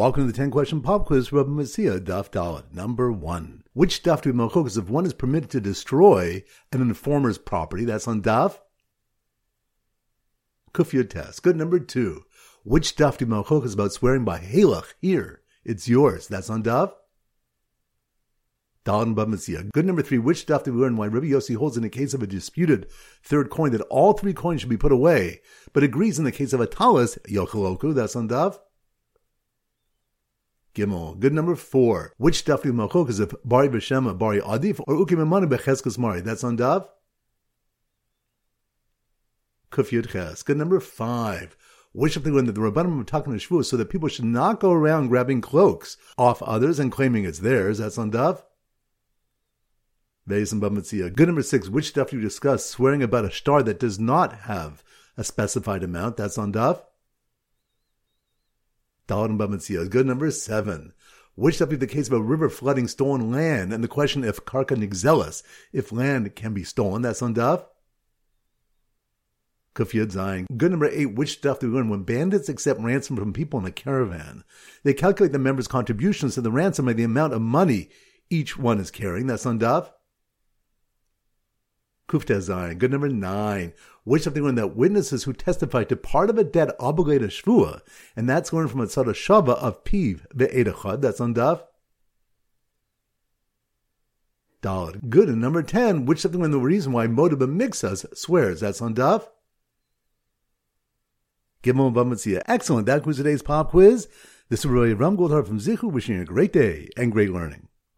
Welcome to the 10 question pop quiz Bava Metzia, Daf Dalit. Number one. Which Daf do we malchukas if one is permitted to destroy an informer's property? That's on Daf. Kufya test. Good. Number two. Which Daf do malchukas about swearing by Halach? Here. It's yours. That's on Daf. Dalit Bava Metzia. Good number three. Which Daf do we learn why Rabbi Yossi holds in the case of a disputed third coin that all three coins should be put away, but agrees in the case of a talis, Yochaloku? That's on Daf. Gimel. Good number four. Which Daf do malchok is if Bari B'Shema, Bari Adif, or Ukim Emanu Becheskas Mari? That's on Dav. Kuf Yud Ches. Good number five. Which of the when the Rabbanim are talking to Shavuos so that people should not go around grabbing cloaks off others and claiming it's theirs? That's on Dav. Beis and. Good number six. Which stuff do you discuss swearing about a star that does not have a specified amount? That's on Dav. Dalit and Good number seven. Which stuff is the case of a river flooding stolen land? And the question if Karka Nigzelis, if land can be stolen, that's on Dav. Kufiyad Zayin. Good number eight, which stuff do we learn? When bandits accept ransom from people in a caravan, they calculate the members' contributions to the ransom by the amount of money each one is carrying. That's on Dav. Kufta Good number nine. Which something when that witnesses who testify to part of a debt obligate shvua, and that's learned from a tzad shava of piv ve'edachad. That's on daf. Dalad. Good. And number ten. Which something when the reason why Modeh B'miktzas swears. That's on daf. Gimel Bava Metzia. Excellent. That was today's pop quiz. This is Roy Ram Goldhar from Zichu wishing you a great day and great learning.